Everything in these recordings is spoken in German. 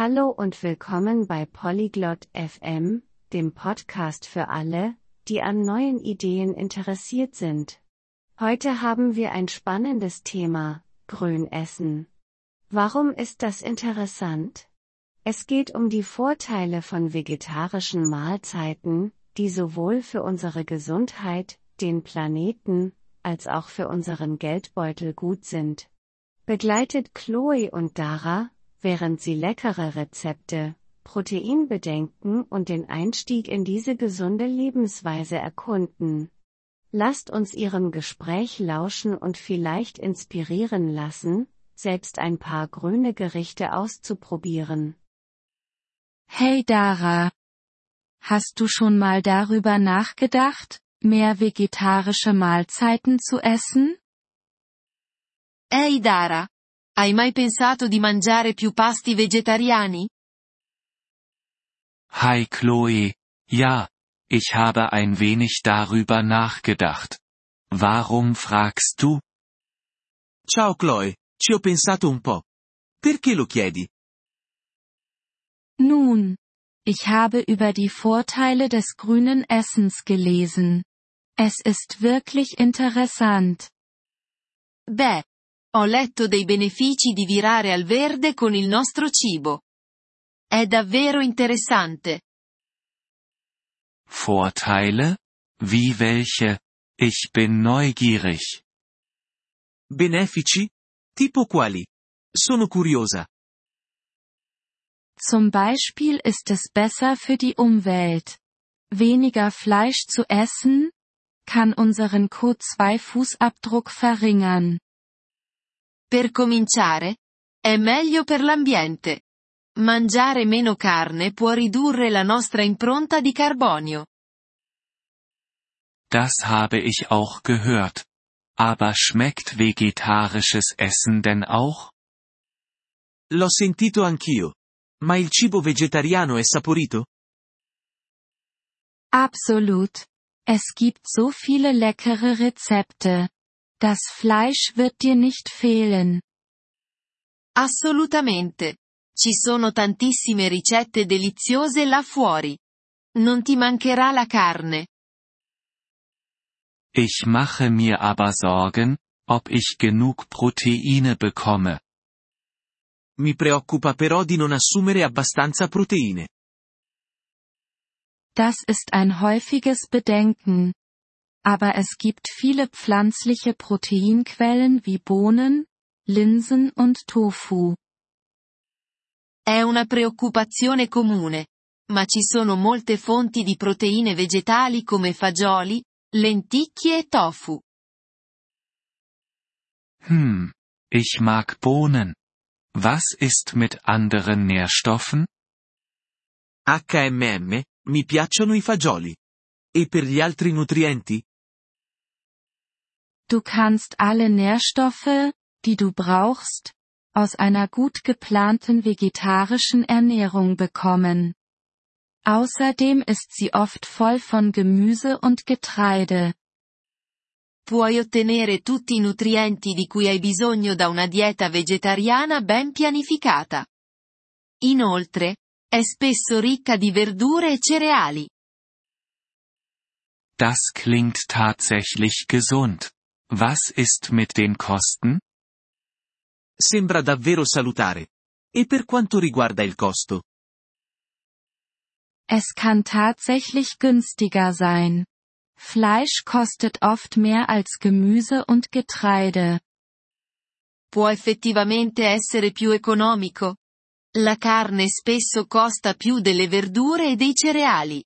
Hallo und willkommen bei Polyglot FM, dem Podcast für alle, die an neuen Ideen interessiert sind. Heute haben wir ein spannendes Thema, Grünessen. Warum ist das interessant? Es geht um die Vorteile von vegetarischen Mahlzeiten, die sowohl für unsere Gesundheit, den Planeten, als auch für unseren Geldbeutel gut sind. Begleitet Chloe und Dara, während sie leckere Rezepte, Proteinbedenken und den Einstieg in diese gesunde Lebensweise erkunden. Lasst uns Ihrem Gespräch lauschen und vielleicht inspirieren lassen, selbst ein paar grüne Gerichte auszuprobieren. Hey Dara. Hast du schon mal darüber nachgedacht, mehr vegetarische Mahlzeiten zu essen? Hey Dara. Hai mai pensato di mangiare più pasti vegetariani? Hi Chloe. Ja, ich habe ein wenig darüber nachgedacht. Warum fragst du? Ciao Chloe, ci ho pensato un po'. Perché lo chiedi? Nun, ich habe über die Vorteile des grünen Essens gelesen. Es ist wirklich interessant. Beh, ho letto dei benefici di virare al verde con il nostro cibo. È davvero interessante. Vorteile? Wie welche? Ich bin neugierig. Benefici? Tipo quali? Sono curiosa. Zum Beispiel ist es besser für die Umwelt. Weniger Fleisch zu essen, kann unseren CO2-Fußabdruck verringern. Per cominciare, è meglio per l'ambiente. Mangiare meno carne può ridurre la nostra impronta di carbonio. Das habe ich auch gehört. Aber schmeckt vegetarisches Essen denn auch? L'ho sentito anch'io. Ma il cibo vegetariano è saporito? Absolut. Es gibt so viele leckere Rezepte. Das Fleisch wird dir nicht fehlen. Assolutamente. Ci sono tantissime ricette deliziose là fuori. Non ti mancherà la carne. Ich mache mir aber Sorgen, ob ich genug Proteine bekomme. Mi preoccupa però di non assumere abbastanza proteine. Das ist ein häufiges Bedenken. Aber es gibt viele pflanzliche Proteinquellen wie Bohnen, Linsen und Tofu. È una preoccupazione comune. Ma ci sono molte fonti di proteine vegetali come fagioli, lenticchie e tofu. Hm. Ich mag Bohnen. Was ist mit anderen Nährstoffen? HMM, mi piacciono i fagioli. E per gli altri nutrienti? Du kannst alle Nährstoffe, die du brauchst, aus einer gut geplanten vegetarischen Ernährung bekommen. Außerdem ist sie oft voll von Gemüse und Getreide. Puoi ottenere tutti i nutrienti di cui hai bisogno da una dieta vegetariana ben pianificata. Inoltre, è spesso ricca di verdure e cereali. Das klingt tatsächlich gesund. Was ist mit den Kosten? Sembra davvero salutare. E per quanto riguarda il costo? Es kann tatsächlich günstiger sein. Fleisch kostet oft mehr als Gemüse und Getreide. Può effettivamente essere più economico. La carne spesso costa più delle verdure e dei cereali.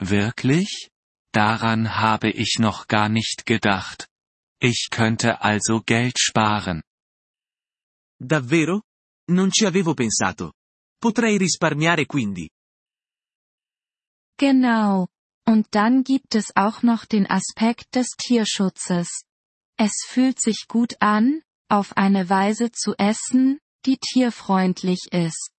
Wirklich? Daran habe ich noch gar nicht gedacht. Ich könnte also Geld sparen. Davvero? Non ci avevo pensato. Potrei risparmiare quindi. Genau. Und dann gibt es auch noch den Aspekt des Tierschutzes. Es fühlt sich gut an, auf eine Weise zu essen, die tierfreundlich ist.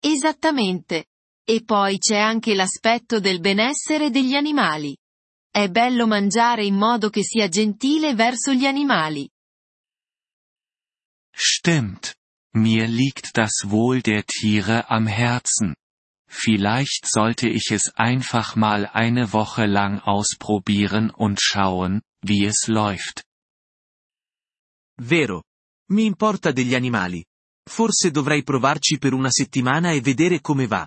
Esattamente. E poi c'è anche l'aspetto del benessere degli animali. È bello mangiare in modo che sia gentile verso gli animali. Stimmt. Mir liegt das Wohl der Tiere am Herzen. Vielleicht sollte ich es einfach mal eine Woche lang ausprobieren und schauen, wie es läuft. Vero. Mi importa degli animali. Forse dovrei provarci per una settimana e vedere come va.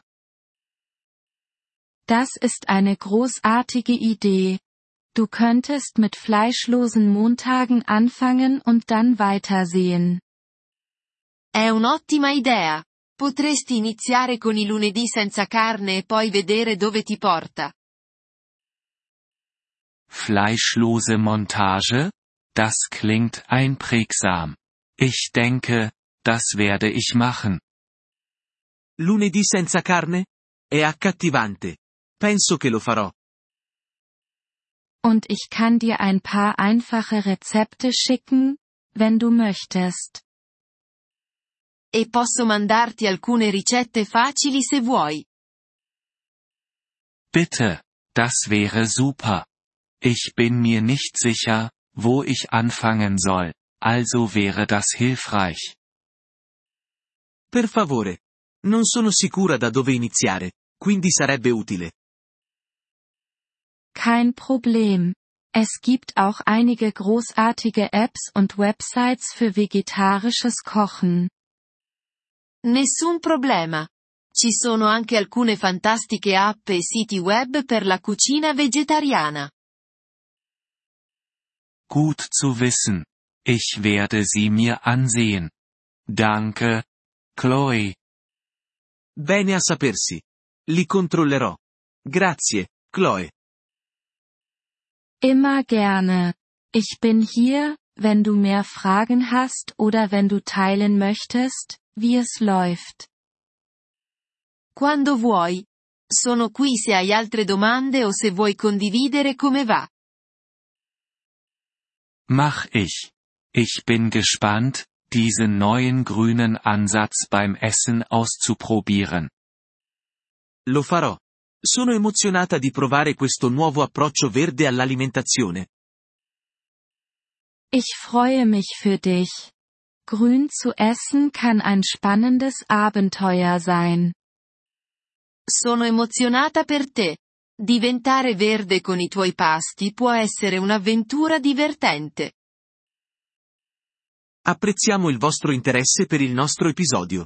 Das ist eine großartige Idee. Du könntest mit fleischlosen Montagen anfangen und dann weitersehen. È un'ottima idea. Potresti iniziare con i lunedì senza carne e poi vedere dove ti porta. Fleischlose Montage? Das klingt einprägsam. Ich denke, das werde ich machen. Lunedì senza carne? È accattivante. Penso che lo farò. Und ich kann dir ein paar einfache Rezepte schicken, wenn du möchtest. E posso mandarti alcune ricette facili se vuoi. Bitte, das wäre super. Ich bin mir nicht sicher, wo ich anfangen soll, also wäre das hilfreich. Per favore. Non sono sicura da dove iniziare, quindi sarebbe utile. Kein Problem. Es gibt auch einige großartige Apps und Websites für vegetarisches Kochen. Nessun problema. Ci sono anche alcune fantastiche app e siti web per la cucina vegetariana. Gut zu wissen. Ich werde sie mir ansehen. Danke, Chloe. Bene a sapersi. Li controllerò. Grazie, Chloe. Immer gerne. Ich bin hier, wenn du mehr Fragen hast oder wenn du teilen möchtest, wie es läuft. Quando vuoi. Sono qui se hai altre domande o se vuoi condividere come va. Mach ich. Ich bin gespannt, diesen neuen grünen Ansatz beim Essen auszuprobieren. Lo farò. Sono emozionata di provare questo nuovo approccio verde all'alimentazione. Ich freue mich für dich. Grün zu essen kann ein spannendes Abenteuer sein. Sono emozionata per te. Diventare verde con i tuoi pasti può essere un'avventura divertente. Apprezziamo il vostro interesse per il nostro episodio.